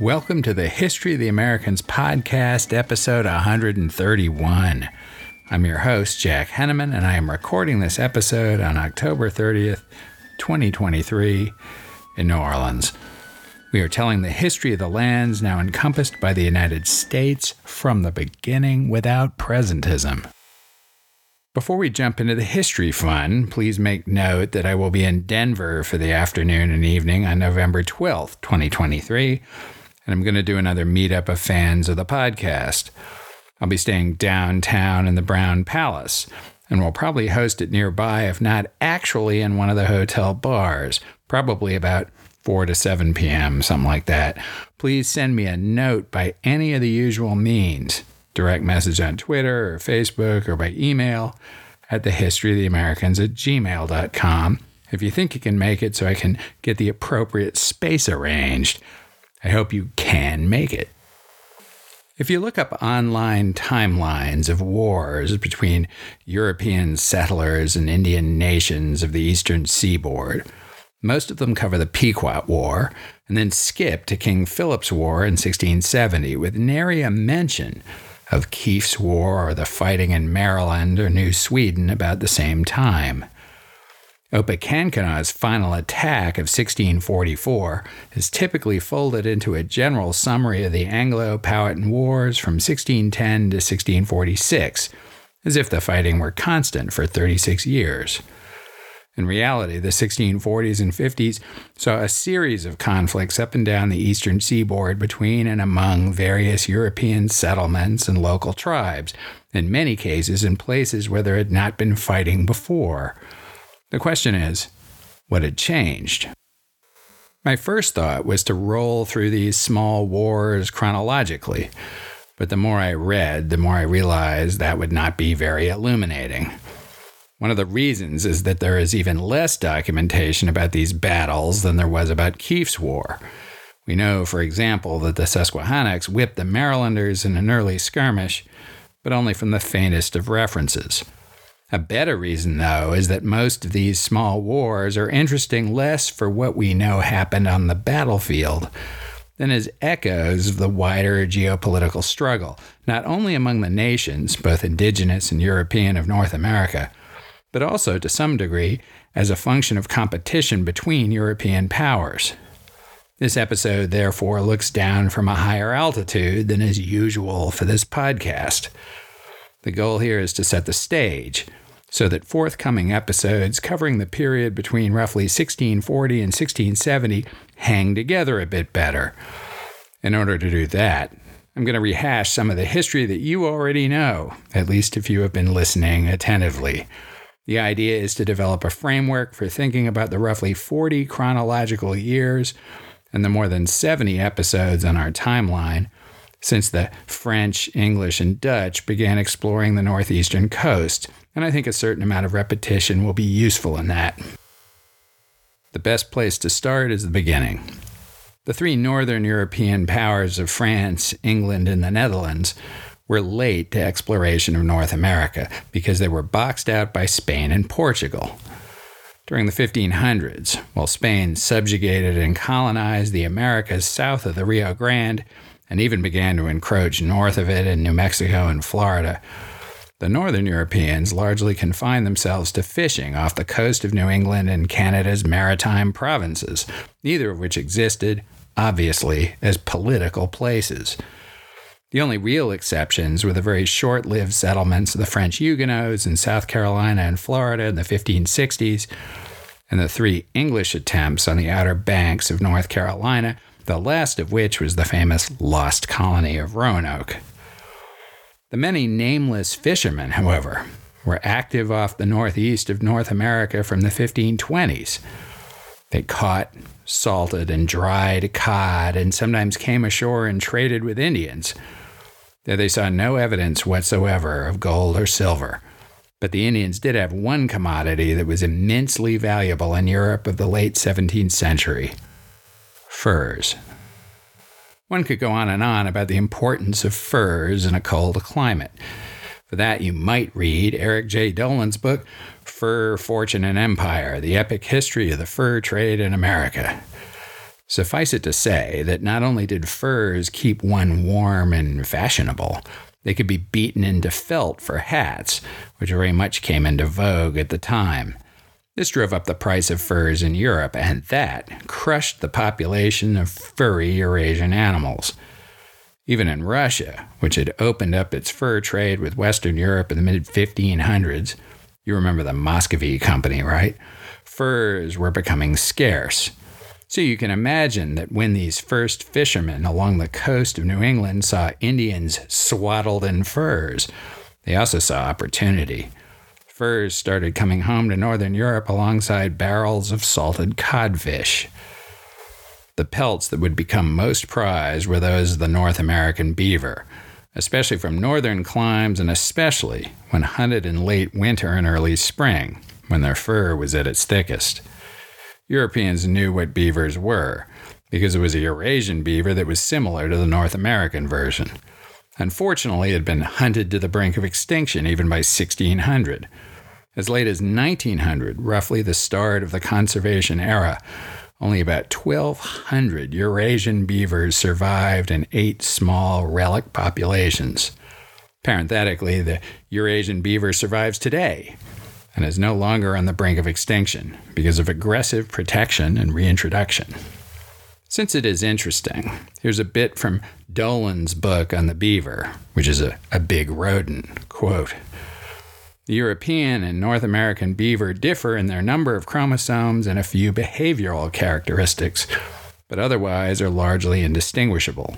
Welcome to the History of the Americans podcast, episode 131. I'm your host, Jack Henneman, and I am recording this episode on October 30th, 2023, in New Orleans. We are telling the history of the lands now encompassed by the United States from the beginning without presentism. Before we jump into the history fun, please make note that I will be in Denver for the afternoon and evening on November 12th, 2023 and I'm going to do another meetup of fans of the podcast. I'll be staying downtown in the Brown Palace, and we'll probably host it nearby, if not actually in one of the hotel bars, probably about 4 to 7 p.m., something like that. Please send me a note by any of the usual means direct message on Twitter or Facebook or by email at the history at gmail.com if you think you can make it so I can get the appropriate space arranged. I hope you can make it. If you look up online timelines of wars between European settlers and Indian nations of the eastern seaboard, most of them cover the Pequot War and then skip to King Philip's War in 1670 with nary a mention of Kieft's War or the fighting in Maryland or New Sweden about the same time. Opechancanough's final attack of 1644 is typically folded into a general summary of the Anglo Powhatan Wars from 1610 to 1646, as if the fighting were constant for 36 years. In reality, the 1640s and 50s saw a series of conflicts up and down the eastern seaboard between and among various European settlements and local tribes, in many cases in places where there had not been fighting before. The question is, what had changed? My first thought was to roll through these small wars chronologically, but the more I read, the more I realized that would not be very illuminating. One of the reasons is that there is even less documentation about these battles than there was about Kieft's War. We know, for example, that the Susquehannocks whipped the Marylanders in an early skirmish, but only from the faintest of references. A better reason, though, is that most of these small wars are interesting less for what we know happened on the battlefield than as echoes of the wider geopolitical struggle, not only among the nations, both indigenous and European of North America, but also to some degree as a function of competition between European powers. This episode, therefore, looks down from a higher altitude than is usual for this podcast. The goal here is to set the stage so that forthcoming episodes covering the period between roughly 1640 and 1670 hang together a bit better. In order to do that, I'm going to rehash some of the history that you already know, at least if you have been listening attentively. The idea is to develop a framework for thinking about the roughly 40 chronological years and the more than 70 episodes on our timeline since the French, English, and Dutch began exploring the northeastern coast, and I think a certain amount of repetition will be useful in that. The best place to start is the beginning. The three northern European powers of France, England, and the Netherlands were late to exploration of North America because they were boxed out by Spain and Portugal. During the 1500s, while Spain subjugated and colonized the Americas south of the Rio Grande, and even began to encroach north of it in New Mexico and Florida. The northern Europeans largely confined themselves to fishing off the coast of New England and Canada's maritime provinces, neither of which existed, obviously, as political places. The only real exceptions were the very short lived settlements of the French Huguenots in South Carolina and Florida in the 1560s, and the three English attempts on the outer banks of North Carolina the last of which was the famous lost colony of Roanoke. The many nameless fishermen, however, were active off the northeast of North America from the 1520s. They caught, salted, and dried cod and sometimes came ashore and traded with Indians. There they saw no evidence whatsoever of gold or silver. But the Indians did have one commodity that was immensely valuable in Europe of the late 17th century furs. One could go on and on about the importance of furs in a cold climate. For that, you might read Eric Jay Dolin's book, Fur, Fortune, and Empire The Epic History of the Fur Trade in America. Suffice it to say that not only did furs keep one warm and fashionable, they could be beaten into felt for hats, which very much came into vogue at the time. This drove up the price of furs in Europe, and that crushed the population of furry Eurasian animals. Even in Russia, which had opened up its fur trade with Western Europe in the mid 1500s, you remember the Muscovy Company, right? Furs were becoming scarce. So you can imagine that when these first fishermen along the coast of New England saw Indians swaddled in furs, they also saw opportunity. Furs started coming home to Northern Europe alongside barrels of salted codfish. The pelts that would become most prized were those of the North American beaver, especially from northern climes and especially when hunted in late winter and early spring, when their fur was at its thickest. Europeans knew what beavers were, because it was a Eurasian beaver that was similar to the North American version. Unfortunately, it had been hunted to the brink of extinction even by 1600. As late as 1900, roughly the start of the conservation era, only about 1,200 Eurasian beavers survived in eight small relic populations. Parenthetically, the Eurasian beaver survives today, and is no longer on the brink of extinction because of aggressive protection and reintroduction. Since it is interesting, here's a bit from Dolin's book on the beaver, which is a, a big rodent. Quote The European and North American beaver differ in their number of chromosomes and a few behavioral characteristics, but otherwise are largely indistinguishable.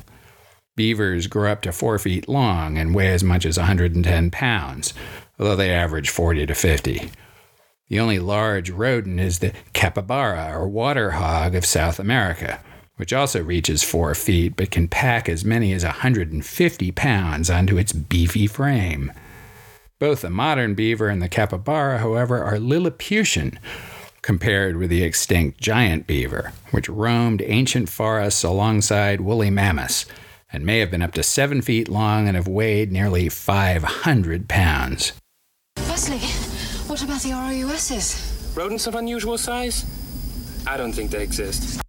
Beavers grow up to four feet long and weigh as much as 110 pounds, although they average 40 to 50. The only large rodent is the capybara, or water hog of South America, which also reaches four feet but can pack as many as 150 pounds onto its beefy frame. Both the modern beaver and the capybara, however, are Lilliputian compared with the extinct giant beaver, which roamed ancient forests alongside woolly mammoths and may have been up to seven feet long and have weighed nearly 500 pounds. Wesley, what about the ROUSs? Rodents of unusual size? I don't think they exist.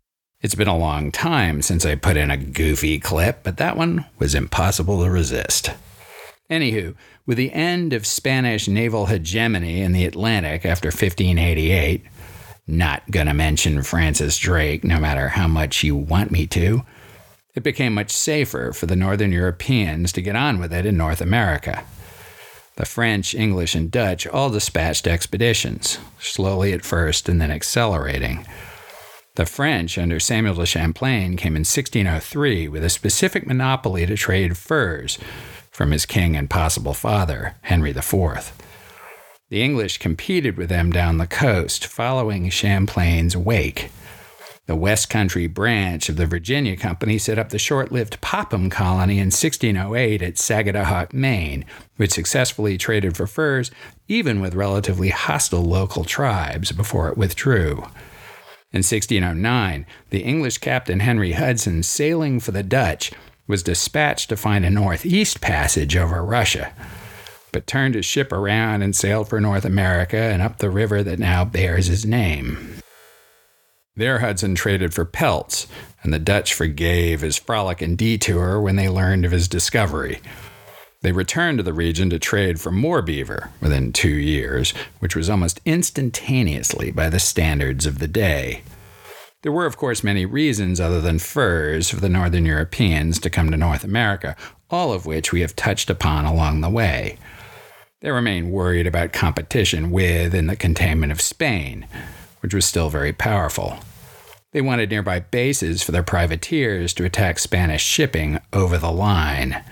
It's been a long time since I put in a goofy clip, but that one was impossible to resist. Anywho, with the end of Spanish naval hegemony in the Atlantic after 1588, not gonna mention Francis Drake no matter how much you want me to, it became much safer for the Northern Europeans to get on with it in North America. The French, English, and Dutch all dispatched expeditions, slowly at first and then accelerating. The French, under Samuel de Champlain, came in 1603 with a specific monopoly to trade furs from his king and possible father, Henry IV. The English competed with them down the coast, following Champlain's wake. The West Country branch of the Virginia Company set up the short lived Popham Colony in 1608 at Sagadahoc, Maine, which successfully traded for furs even with relatively hostile local tribes before it withdrew. In 1609, the English captain Henry Hudson, sailing for the Dutch, was dispatched to find a northeast passage over Russia, but turned his ship around and sailed for North America and up the river that now bears his name. There, Hudson traded for pelts, and the Dutch forgave his frolic and detour when they learned of his discovery. They returned to the region to trade for more beaver within two years, which was almost instantaneously by the standards of the day. There were, of course, many reasons other than furs for the Northern Europeans to come to North America, all of which we have touched upon along the way. They remained worried about competition with and the containment of Spain, which was still very powerful. They wanted nearby bases for their privateers to attack Spanish shipping over the line.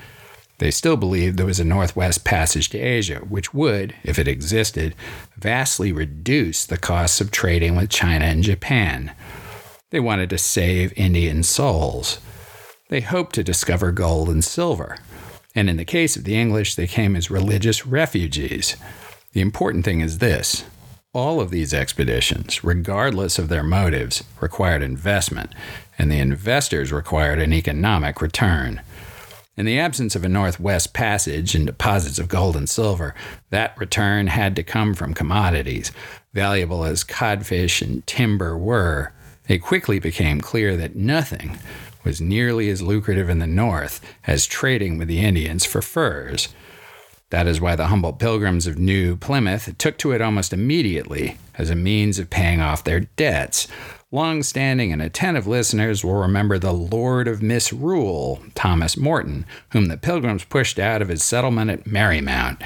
They still believed there was a northwest passage to Asia, which would, if it existed, vastly reduce the costs of trading with China and Japan. They wanted to save Indian souls. They hoped to discover gold and silver. And in the case of the English, they came as religious refugees. The important thing is this all of these expeditions, regardless of their motives, required investment, and the investors required an economic return. In the absence of a Northwest Passage and deposits of gold and silver, that return had to come from commodities, valuable as codfish and timber were. It quickly became clear that nothing was nearly as lucrative in the North as trading with the Indians for furs. That is why the humble pilgrims of New Plymouth took to it almost immediately as a means of paying off their debts. Long standing and attentive listeners will remember the Lord of Misrule, Thomas Morton, whom the pilgrims pushed out of his settlement at Merrymount.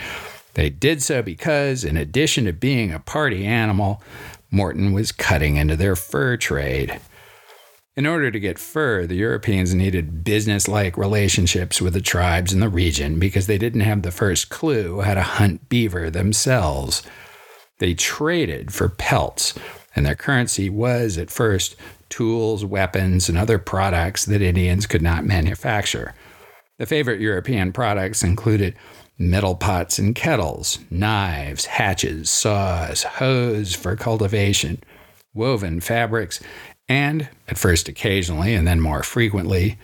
They did so because, in addition to being a party animal, Morton was cutting into their fur trade. In order to get fur, the Europeans needed business like relationships with the tribes in the region because they didn't have the first clue how to hunt beaver themselves. They traded for pelts, and their currency was, at first, tools, weapons, and other products that Indians could not manufacture. The favorite European products included metal pots and kettles, knives, hatches, saws, hoes for cultivation, woven fabrics, and, at first occasionally and then more frequently,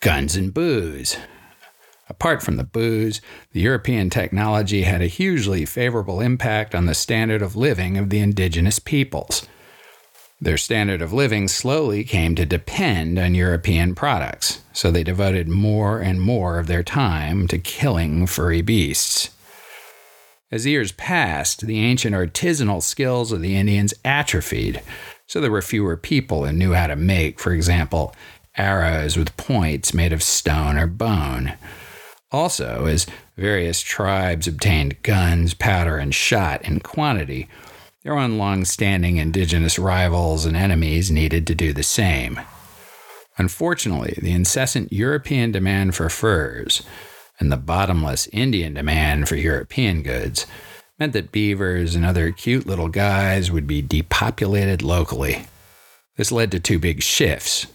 guns and booze. Apart from the booze, the European technology had a hugely favorable impact on the standard of living of the indigenous peoples. Their standard of living slowly came to depend on European products, so they devoted more and more of their time to killing furry beasts. As years passed, the ancient artisanal skills of the Indians atrophied, so there were fewer people who knew how to make, for example, arrows with points made of stone or bone. Also, as various tribes obtained guns, powder, and shot in quantity, their own long standing indigenous rivals and enemies needed to do the same. Unfortunately, the incessant European demand for furs and the bottomless Indian demand for European goods meant that beavers and other cute little guys would be depopulated locally. This led to two big shifts.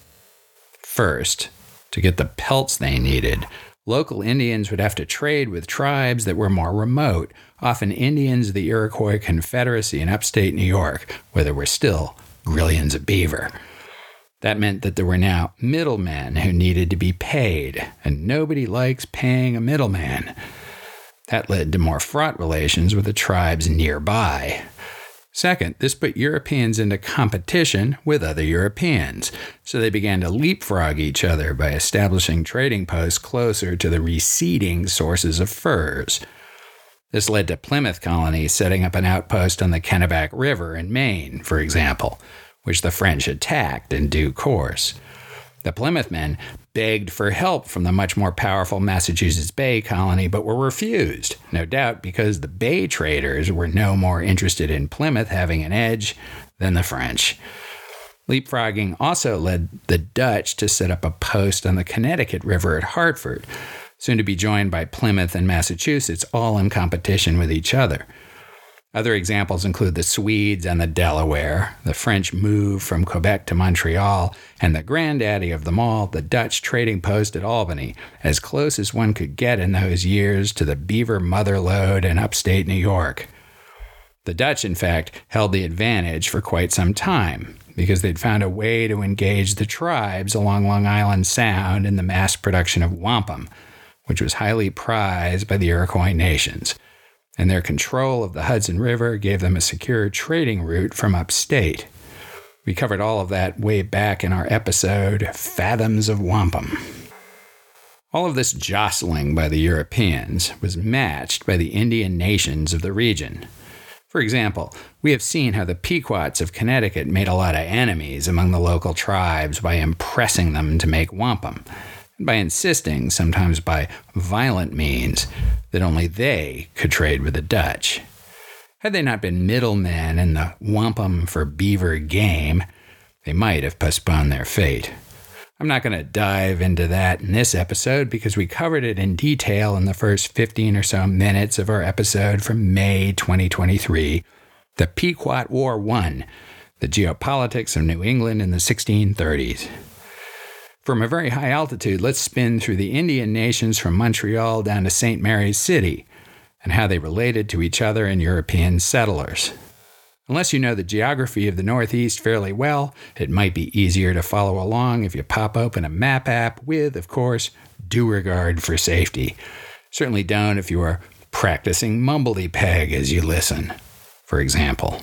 First, to get the pelts they needed, local Indians would have to trade with tribes that were more remote, often Indians of the Iroquois Confederacy in upstate New York, where there were still grillions of beaver. That meant that there were now middlemen who needed to be paid, and nobody likes paying a middleman. That led to more fraught relations with the tribes nearby. Second, this put Europeans into competition with other Europeans, so they began to leapfrog each other by establishing trading posts closer to the receding sources of furs. This led to Plymouth Colony setting up an outpost on the Kennebec River in Maine, for example, which the French attacked in due course. The Plymouth men begged for help from the much more powerful Massachusetts Bay Colony, but were refused, no doubt because the Bay traders were no more interested in Plymouth having an edge than the French. Leapfrogging also led the Dutch to set up a post on the Connecticut River at Hartford, soon to be joined by Plymouth and Massachusetts, all in competition with each other. Other examples include the Swedes and the Delaware, the French move from Quebec to Montreal, and the granddaddy of them all, the Dutch trading post at Albany, as close as one could get in those years to the beaver mother lode in upstate New York. The Dutch, in fact, held the advantage for quite some time because they'd found a way to engage the tribes along Long Island Sound in the mass production of wampum, which was highly prized by the Iroquois nations and their control of the Hudson River gave them a secure trading route from upstate. We covered all of that way back in our episode, Fathoms of Wampum. All of this jostling by the Europeans was matched by the Indian nations of the region. For example, we have seen how the Pequots of Connecticut made a lot of enemies among the local tribes by impressing them to make wampum by insisting, sometimes by violent means, that only they could trade with the Dutch. Had they not been middlemen in the wampum for beaver game, they might have postponed their fate. I'm not going to dive into that in this episode because we covered it in detail in the first 15 or so minutes of our episode from May 2023 The Pequot War I The Geopolitics of New England in the 1630s. From a very high altitude, let's spin through the Indian nations from Montreal down to St. Mary's City and how they related to each other and European settlers. Unless you know the geography of the Northeast fairly well, it might be easier to follow along if you pop open a map app with, of course, due regard for safety. Certainly don't if you are practicing mumbledy peg as you listen, for example.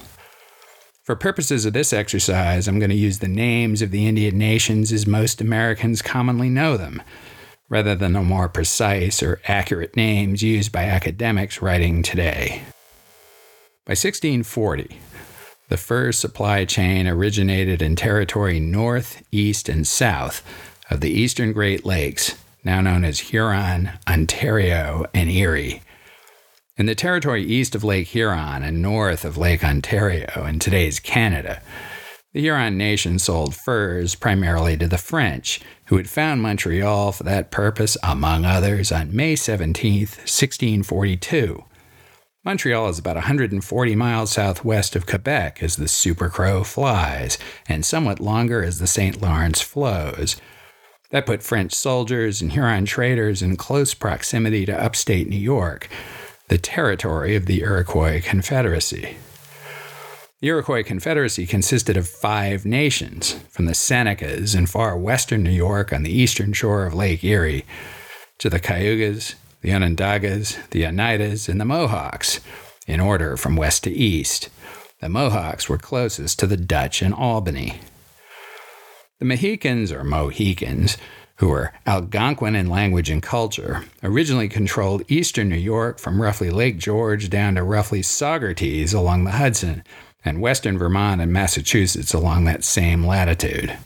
For purposes of this exercise, I'm going to use the names of the Indian nations as most Americans commonly know them, rather than the more precise or accurate names used by academics writing today. By 1640, the fur supply chain originated in territory north, east, and south of the eastern Great Lakes, now known as Huron, Ontario, and Erie. In the territory east of Lake Huron and north of Lake Ontario in today's Canada, the Huron nation sold furs primarily to the French, who had found Montreal for that purpose, among others, on May 17, 1642. Montreal is about 140 miles southwest of Quebec as the Super Crow flies, and somewhat longer as the St. Lawrence flows. That put French soldiers and Huron traders in close proximity to upstate New York, the territory of the Iroquois Confederacy. The Iroquois Confederacy consisted of five nations, from the Senecas in far western New York on the eastern shore of Lake Erie, to the Cayugas, the Onondagas, the Oneidas, and the Mohawks, in order from west to east. The Mohawks were closest to the Dutch in Albany. The Mahicans, or Mohicans, who were Algonquin in language and culture, originally controlled eastern New York from roughly Lake George down to roughly Saugerties along the Hudson, and western Vermont and Massachusetts along that same latitude.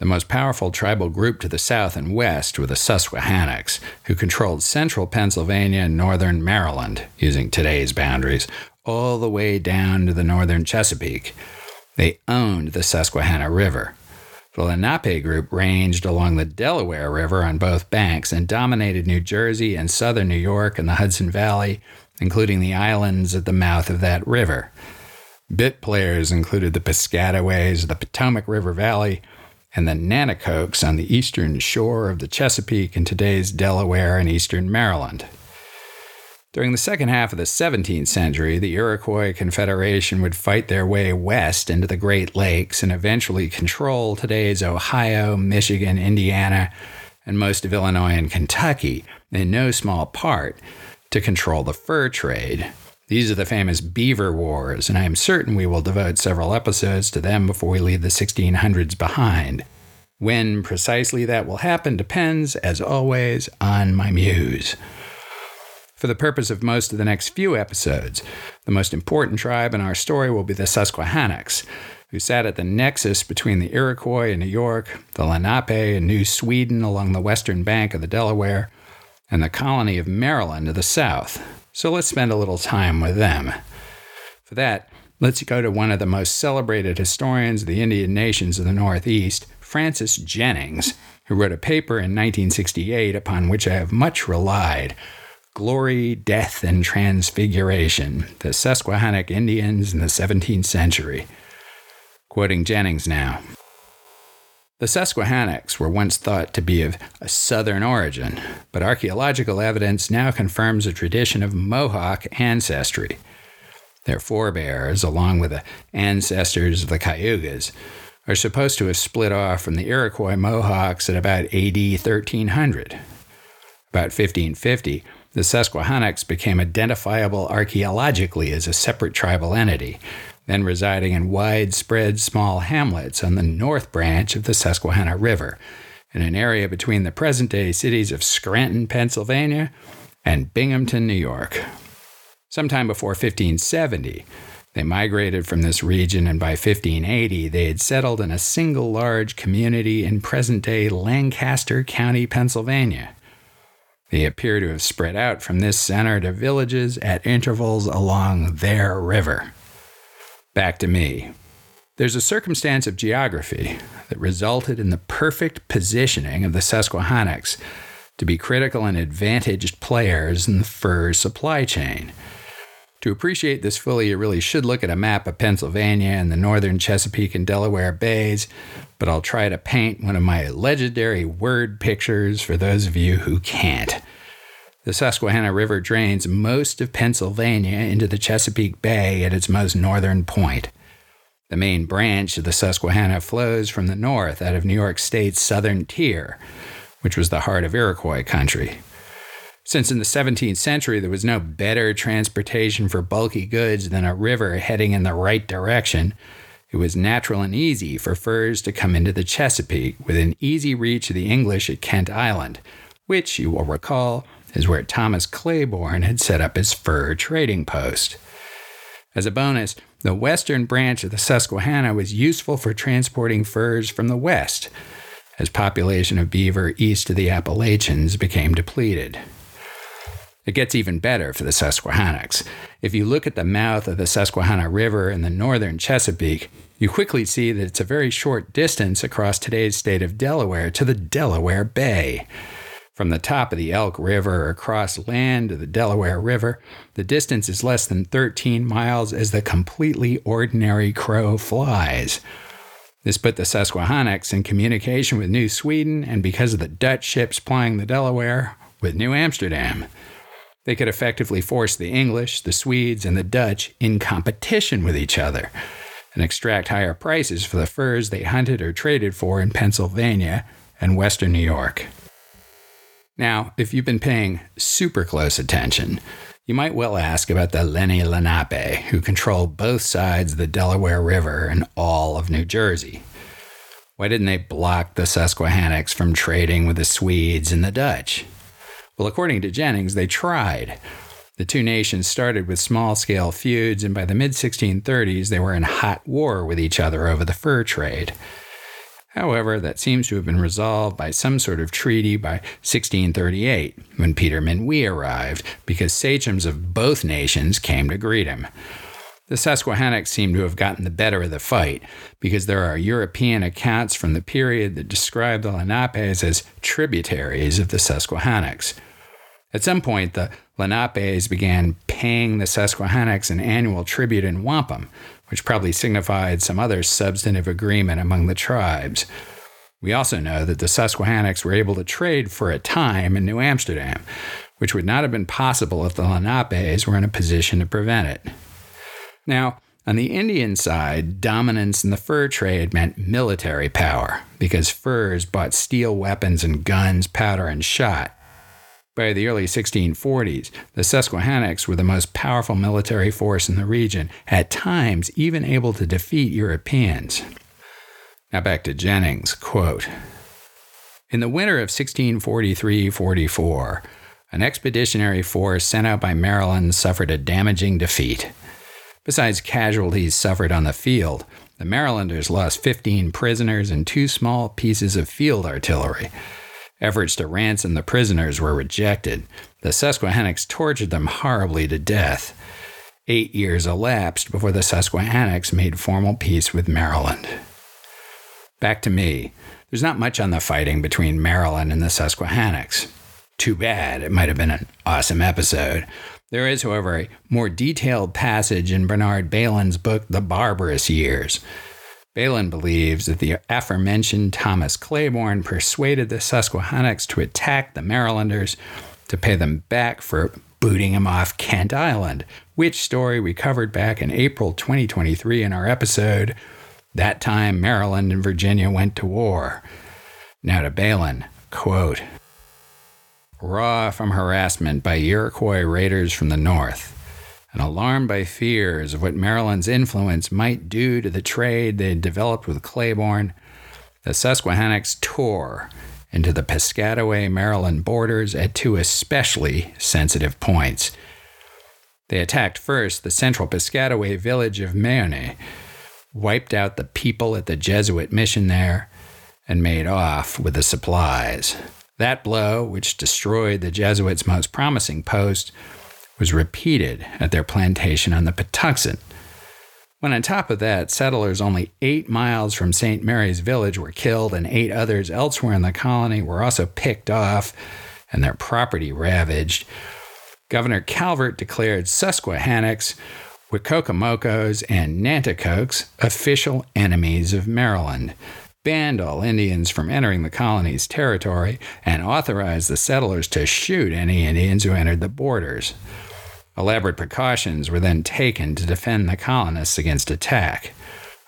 The most powerful tribal group to the south and west were the Susquehannocks, who controlled central Pennsylvania and northern Maryland, using today's boundaries, all the way down to the northern Chesapeake. They owned the Susquehanna River. The Lenape group ranged along the Delaware River on both banks and dominated New Jersey and southern New York and the Hudson Valley, including the islands at the mouth of that river. Bit players included the Piscataways, the Potomac River Valley, and the Nanticokes on the eastern shore of the Chesapeake in today's Delaware and eastern Maryland. During the second half of the 17th century, the Iroquois Confederation would fight their way west into the Great Lakes and eventually control today's Ohio, Michigan, Indiana, and most of Illinois and Kentucky, in no small part, to control the fur trade. These are the famous Beaver Wars, and I am certain we will devote several episodes to them before we leave the 1600s behind. When precisely that will happen depends, as always, on my muse for the purpose of most of the next few episodes. The most important tribe in our story will be the Susquehannocks, who sat at the nexus between the Iroquois in New York, the Lenape in New Sweden along the western bank of the Delaware, and the colony of Maryland to the south. So let's spend a little time with them. For that, let's go to one of the most celebrated historians of the Indian nations of the Northeast, Francis Jennings, who wrote a paper in 1968 upon which I have much relied Glory, Death, and Transfiguration, the Susquehannock Indians in the 17th Century. Quoting Jennings now. The Susquehannocks were once thought to be of a southern origin, but archaeological evidence now confirms a tradition of Mohawk ancestry. Their forebears, along with the ancestors of the Cayugas, are supposed to have split off from the Iroquois Mohawks at about AD 1300. About 1550, the Susquehannocks became identifiable archaeologically as a separate tribal entity, then residing in widespread small hamlets on the north branch of the Susquehanna River, in an area between the present day cities of Scranton, Pennsylvania, and Binghamton, New York. Sometime before 1570, they migrated from this region, and by 1580, they had settled in a single large community in present day Lancaster County, Pennsylvania. They appear to have spread out from this center to villages at intervals along their river. Back to me. There's a circumstance of geography that resulted in the perfect positioning of the Susquehannocks to be critical and advantaged players in the fur supply chain. To appreciate this fully, you really should look at a map of Pennsylvania and the northern Chesapeake and Delaware bays, but I'll try to paint one of my legendary word pictures for those of you who can't. The Susquehanna River drains most of Pennsylvania into the Chesapeake Bay at its most northern point. The main branch of the Susquehanna flows from the north out of New York State's southern tier, which was the heart of Iroquois country. Since in the 17th century there was no better transportation for bulky goods than a river heading in the right direction, it was natural and easy for furs to come into the Chesapeake within easy reach of the English at Kent Island, which, you will recall, is where Thomas Claiborne had set up his fur trading post. As a bonus, the western branch of the Susquehanna was useful for transporting furs from the west, as population of beaver east of the Appalachians became depleted. It gets even better for the Susquehannocks. If you look at the mouth of the Susquehanna River in the northern Chesapeake, you quickly see that it's a very short distance across today's state of Delaware to the Delaware Bay. From the top of the Elk River across land to the Delaware River, the distance is less than 13 miles as the completely ordinary crow flies. This put the Susquehannocks in communication with New Sweden and because of the Dutch ships plying the Delaware, with New Amsterdam. They could effectively force the English, the Swedes, and the Dutch in competition with each other and extract higher prices for the furs they hunted or traded for in Pennsylvania and western New York. Now, if you've been paying super close attention, you might well ask about the Lenni Lenape, who control both sides of the Delaware River and all of New Jersey. Why didn't they block the Susquehannocks from trading with the Swedes and the Dutch? Well, according to Jennings, they tried. The two nations started with small scale feuds, and by the mid 1630s, they were in hot war with each other over the fur trade. However, that seems to have been resolved by some sort of treaty by 1638, when Peter Minuit arrived, because sachems of both nations came to greet him. The Susquehannocks seem to have gotten the better of the fight, because there are European accounts from the period that describe the Lenapes as tributaries of the Susquehannocks. At some point, the Lenapes began paying the Susquehannocks an annual tribute in wampum, which probably signified some other substantive agreement among the tribes. We also know that the Susquehannocks were able to trade for a time in New Amsterdam, which would not have been possible if the Lenapes were in a position to prevent it. Now, on the Indian side, dominance in the fur trade meant military power, because furs bought steel weapons and guns, powder, and shot. By the early 1640s, the Susquehannocks were the most powerful military force in the region, at times even able to defeat Europeans. Now back to Jennings, quote, In the winter of 1643-44, an expeditionary force sent out by Maryland suffered a damaging defeat. Besides casualties suffered on the field, the Marylanders lost 15 prisoners and two small pieces of field artillery. Efforts to ransom the prisoners were rejected. The Susquehannocks tortured them horribly to death. Eight years elapsed before the Susquehannocks made formal peace with Maryland. Back to me. There's not much on the fighting between Maryland and the Susquehannocks. Too bad. It might have been an awesome episode. There is, however, a more detailed passage in Bernard Bailyn's book, The Barbarous Years. Bailyn believes that the aforementioned Thomas Claiborne persuaded the Susquehannocks to attack the Marylanders to pay them back for booting him off Kent Island, which story we covered back in April 2023 in our episode, That Time Maryland and Virginia Went to War. Now to Bailyn, quote, Raw from harassment by Iroquois raiders from the north and alarmed by fears of what Maryland's influence might do to the trade they had developed with Claiborne, the Susquehannocks tore into the Piscataway, Maryland borders at two especially sensitive points. They attacked first the central Piscataway village of Mayonnaise, wiped out the people at the Jesuit mission there, and made off with the supplies. That blow, which destroyed the Jesuits' most promising post, was repeated at their plantation on the Patuxent. When on top of that, settlers only eight miles from St. Mary's village were killed, and eight others elsewhere in the colony were also picked off and their property ravaged, Governor Calvert declared Susquehannocks, Wicocomoco's, and Nanticokes official enemies of Maryland, banned all Indians from entering the colony's territory, and authorized the settlers to shoot any Indians who entered the borders. Elaborate precautions were then taken to defend the colonists against attack.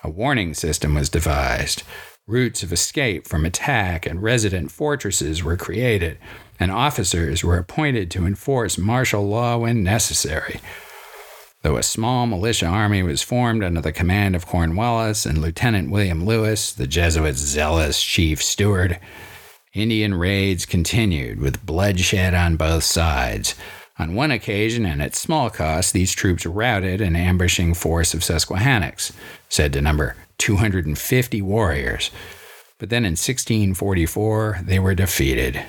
A warning system was devised. Routes of escape from attack and resident fortresses were created, and officers were appointed to enforce martial law when necessary. Though a small militia army was formed under the command of Cornwallis and Lieutenant William Lewis, the Jesuit's zealous chief steward, Indian raids continued with bloodshed on both sides. On one occasion, and at small cost, these troops routed an ambushing force of Susquehannocks, said to number 250 warriors. But then in 1644, they were defeated.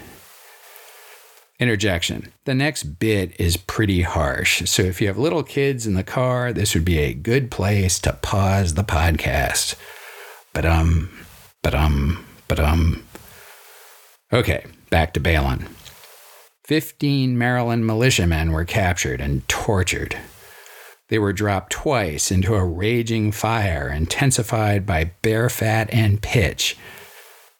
Interjection. The next bit is pretty harsh, so if you have little kids in the car, this would be a good place to pause the podcast. But um, but um, but um. Okay, back to Bailyn. Fifteen Maryland militiamen were captured and tortured. They were dropped twice into a raging fire intensified by bear fat and pitch,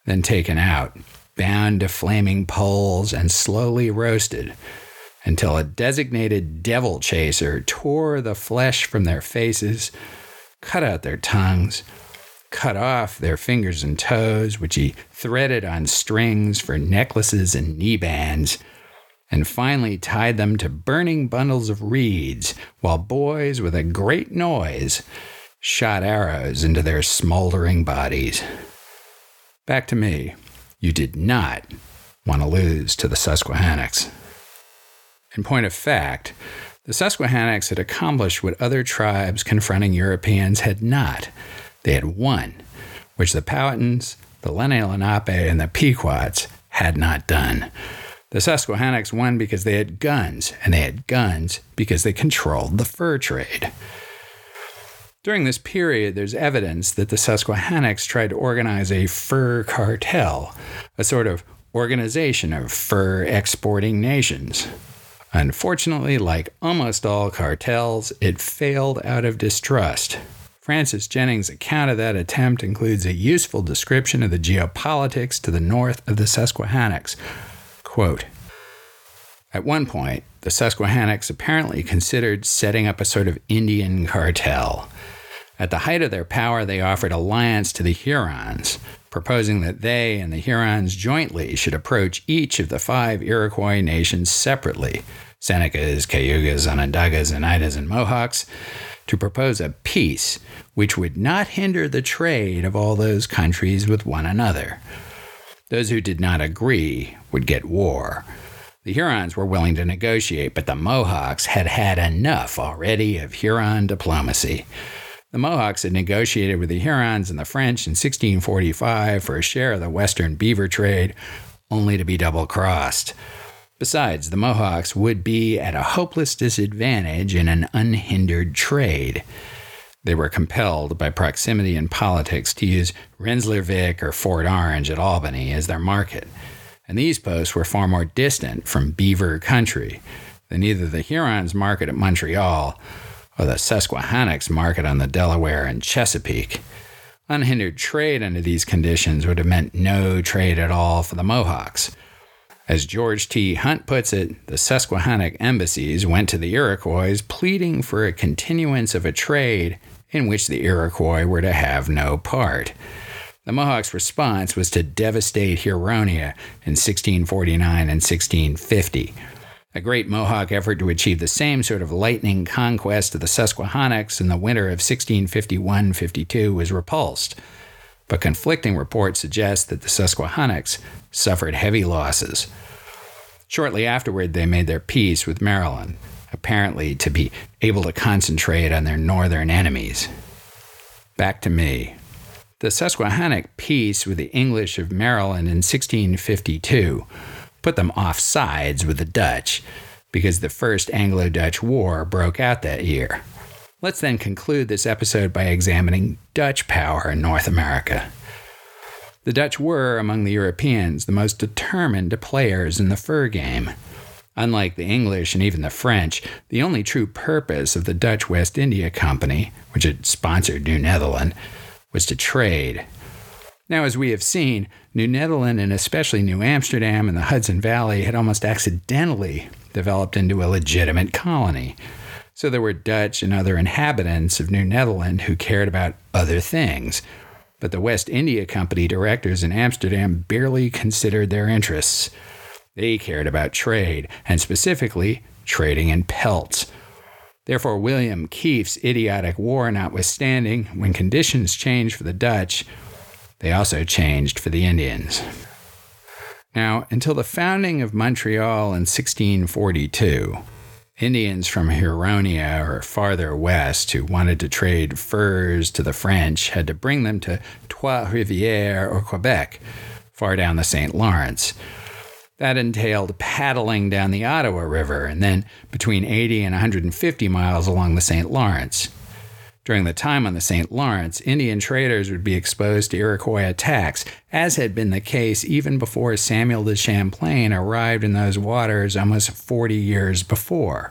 then taken out bound to flaming poles and slowly roasted until a designated devil chaser tore the flesh from their faces, cut out their tongues, cut off their fingers and toes, which he threaded on strings for necklaces and knee bands, and finally tied them to burning bundles of reeds while boys with a great noise shot arrows into their smoldering bodies. Back to me. You did not want to lose to the Susquehannocks. In point of fact, the Susquehannocks had accomplished what other tribes confronting Europeans had not. They had won, which the Powhatans, the Lenni Lenape, and the Pequots had not done. The Susquehannocks won because they had guns, and they had guns because they controlled the fur trade. During this period, there's evidence that the Susquehannocks tried to organize a fur cartel, a sort of organization of fur exporting nations. Unfortunately, like almost all cartels, it failed out of distrust. Francis Jennings' account of that attempt includes a useful description of the geopolitics to the north of the Susquehannocks. Quote, At one point, the Susquehannocks apparently considered setting up a sort of Indian cartel. At the height of their power, they offered alliance to the Hurons, proposing that they and the Hurons jointly should approach each of the five Iroquois nations separately Senecas, Cayugas, Onondagas, Oneidas, and Mohawks to propose a peace which would not hinder the trade of all those countries with one another. Those who did not agree would get war. The Hurons were willing to negotiate, but the Mohawks had had enough already of Huron diplomacy. The Mohawks had negotiated with the Hurons and the French in 1645 for a share of the western beaver trade, only to be double crossed. Besides, the Mohawks would be at a hopeless disadvantage in an unhindered trade. They were compelled by proximity and politics to use Rensselaerswyck or Fort Orange at Albany as their market, and these posts were far more distant from beaver country than either the Hurons' market at Montreal or the Susquehannocks market on the Delaware and Chesapeake. Unhindered trade under these conditions would have meant no trade at all for the Mohawks. As George T. Hunt puts it, the Susquehannock embassies went to the Iroquois pleading for a continuance of a trade in which the Iroquois were to have no part. The Mohawks' response was to devastate Huronia in 1649 and 1650. A great Mohawk effort to achieve the same sort of lightning conquest of the Susquehannocks in the winter of 1651 52 was repulsed. But conflicting reports suggest that the Susquehannocks suffered heavy losses. Shortly afterward, they made their peace with Maryland, apparently to be able to concentrate on their northern enemies. Back to me. The Susquehannock peace with the English of Maryland in 1652 put them off sides with the Dutch because the First Anglo Dutch War broke out that year. Let's then conclude this episode by examining Dutch power in North America. The Dutch were, among the Europeans, the most determined players in the fur game. Unlike the English and even the French, the only true purpose of the Dutch West India Company, which had sponsored New Netherland, was to trade. Now, as we have seen, New Netherland and especially New Amsterdam and the Hudson Valley had almost accidentally developed into a legitimate colony. So there were Dutch and other inhabitants of New Netherland who cared about other things. But the West India Company directors in Amsterdam barely considered their interests. They cared about trade, and specifically, trading in pelts. Therefore, William Kieft's idiotic war notwithstanding, when conditions changed for the Dutch, they also changed for the Indians. Now, until the founding of Montreal in 1642, Indians from Huronia or farther west who wanted to trade furs to the French had to bring them to Trois Rivières or Quebec, far down the St. Lawrence. That entailed paddling down the Ottawa River and then between 80 and 150 miles along the St. Lawrence. During the time on the St. Lawrence, Indian traders would be exposed to Iroquois attacks, as had been the case even before Samuel de Champlain arrived in those waters almost 40 years before.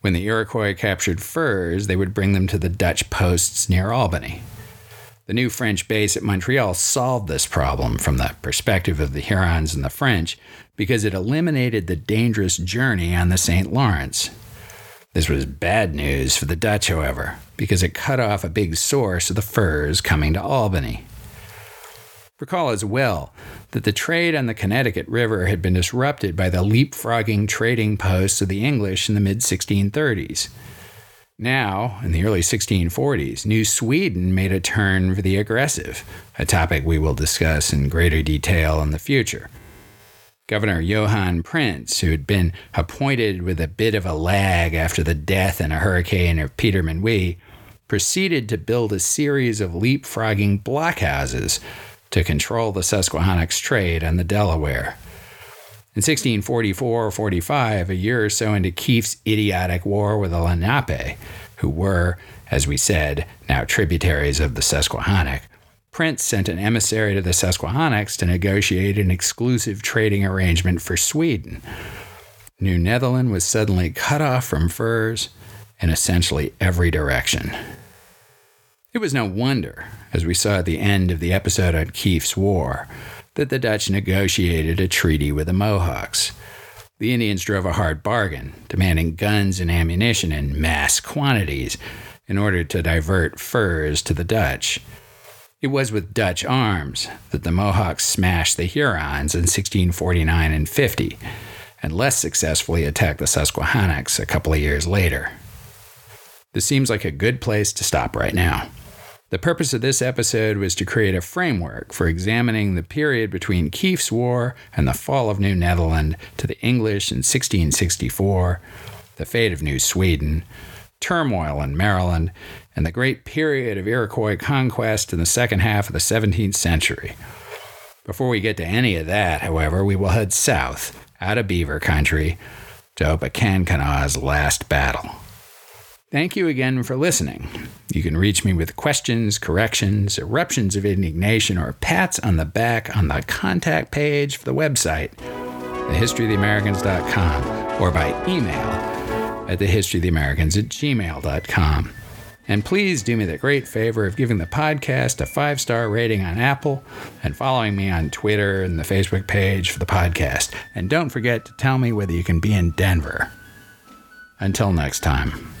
When the Iroquois captured furs, they would bring them to the Dutch posts near Albany. The new French base at Montreal solved this problem from the perspective of the Hurons and the French because it eliminated the dangerous journey on the St. Lawrence. This was bad news for the Dutch, however, because it cut off a big source of the furs coming to Albany. Recall as well that the trade on the Connecticut River had been disrupted by the leapfrogging trading posts of the English in the mid 1630s. Now, in the early 1640s, New Sweden made a turn for the aggressive, a topic we will discuss in greater detail in the future. Governor Johann Printz, who had been appointed with a bit of a lag after the death in a hurricane of Peter Minuit, proceeded to build a series of leapfrogging blockhouses to control the Susquehannocks' trade on the Delaware. In 1644 or 45, a year or so into Kieft's idiotic war with the Lenape, who were, as we said, now tributaries of the Susquehannock, Printz sent an emissary to the Susquehannocks to negotiate an exclusive trading arrangement for Sweden. New Netherland was suddenly cut off from furs in essentially every direction. It was no wonder, as we saw at the end of the episode on Kieft's War, that the Dutch negotiated a treaty with the Mohawks. The Indians drove a hard bargain, demanding guns and ammunition in mass quantities in order to divert furs to the Dutch. It was with Dutch arms that the Mohawks smashed the Hurons in 1649 and 50, and less successfully attacked the Susquehannocks a couple of years later. This seems like a good place to stop right now. The purpose of this episode was to create a framework for examining the period between Kieft's War and the fall of New Netherland to the English in 1664, the fate of New Sweden, turmoil in Maryland, and the great period of Iroquois conquest in the second half of the 17th century. Before we get to any of that, however, we will head south, out of Beaver Country, to Opechancanough's last battle. Thank you again for listening. You can reach me with questions, corrections, eruptions of indignation, or pats on the back on the contact page for the website, thehistoryoftheamericans.com, or by email at thehistoryoftheamericans at gmail.com. And please do me the great favor of giving the podcast a five star rating on Apple and following me on Twitter and the Facebook page for the podcast. And don't forget to tell me whether you can be in Denver. Until next time.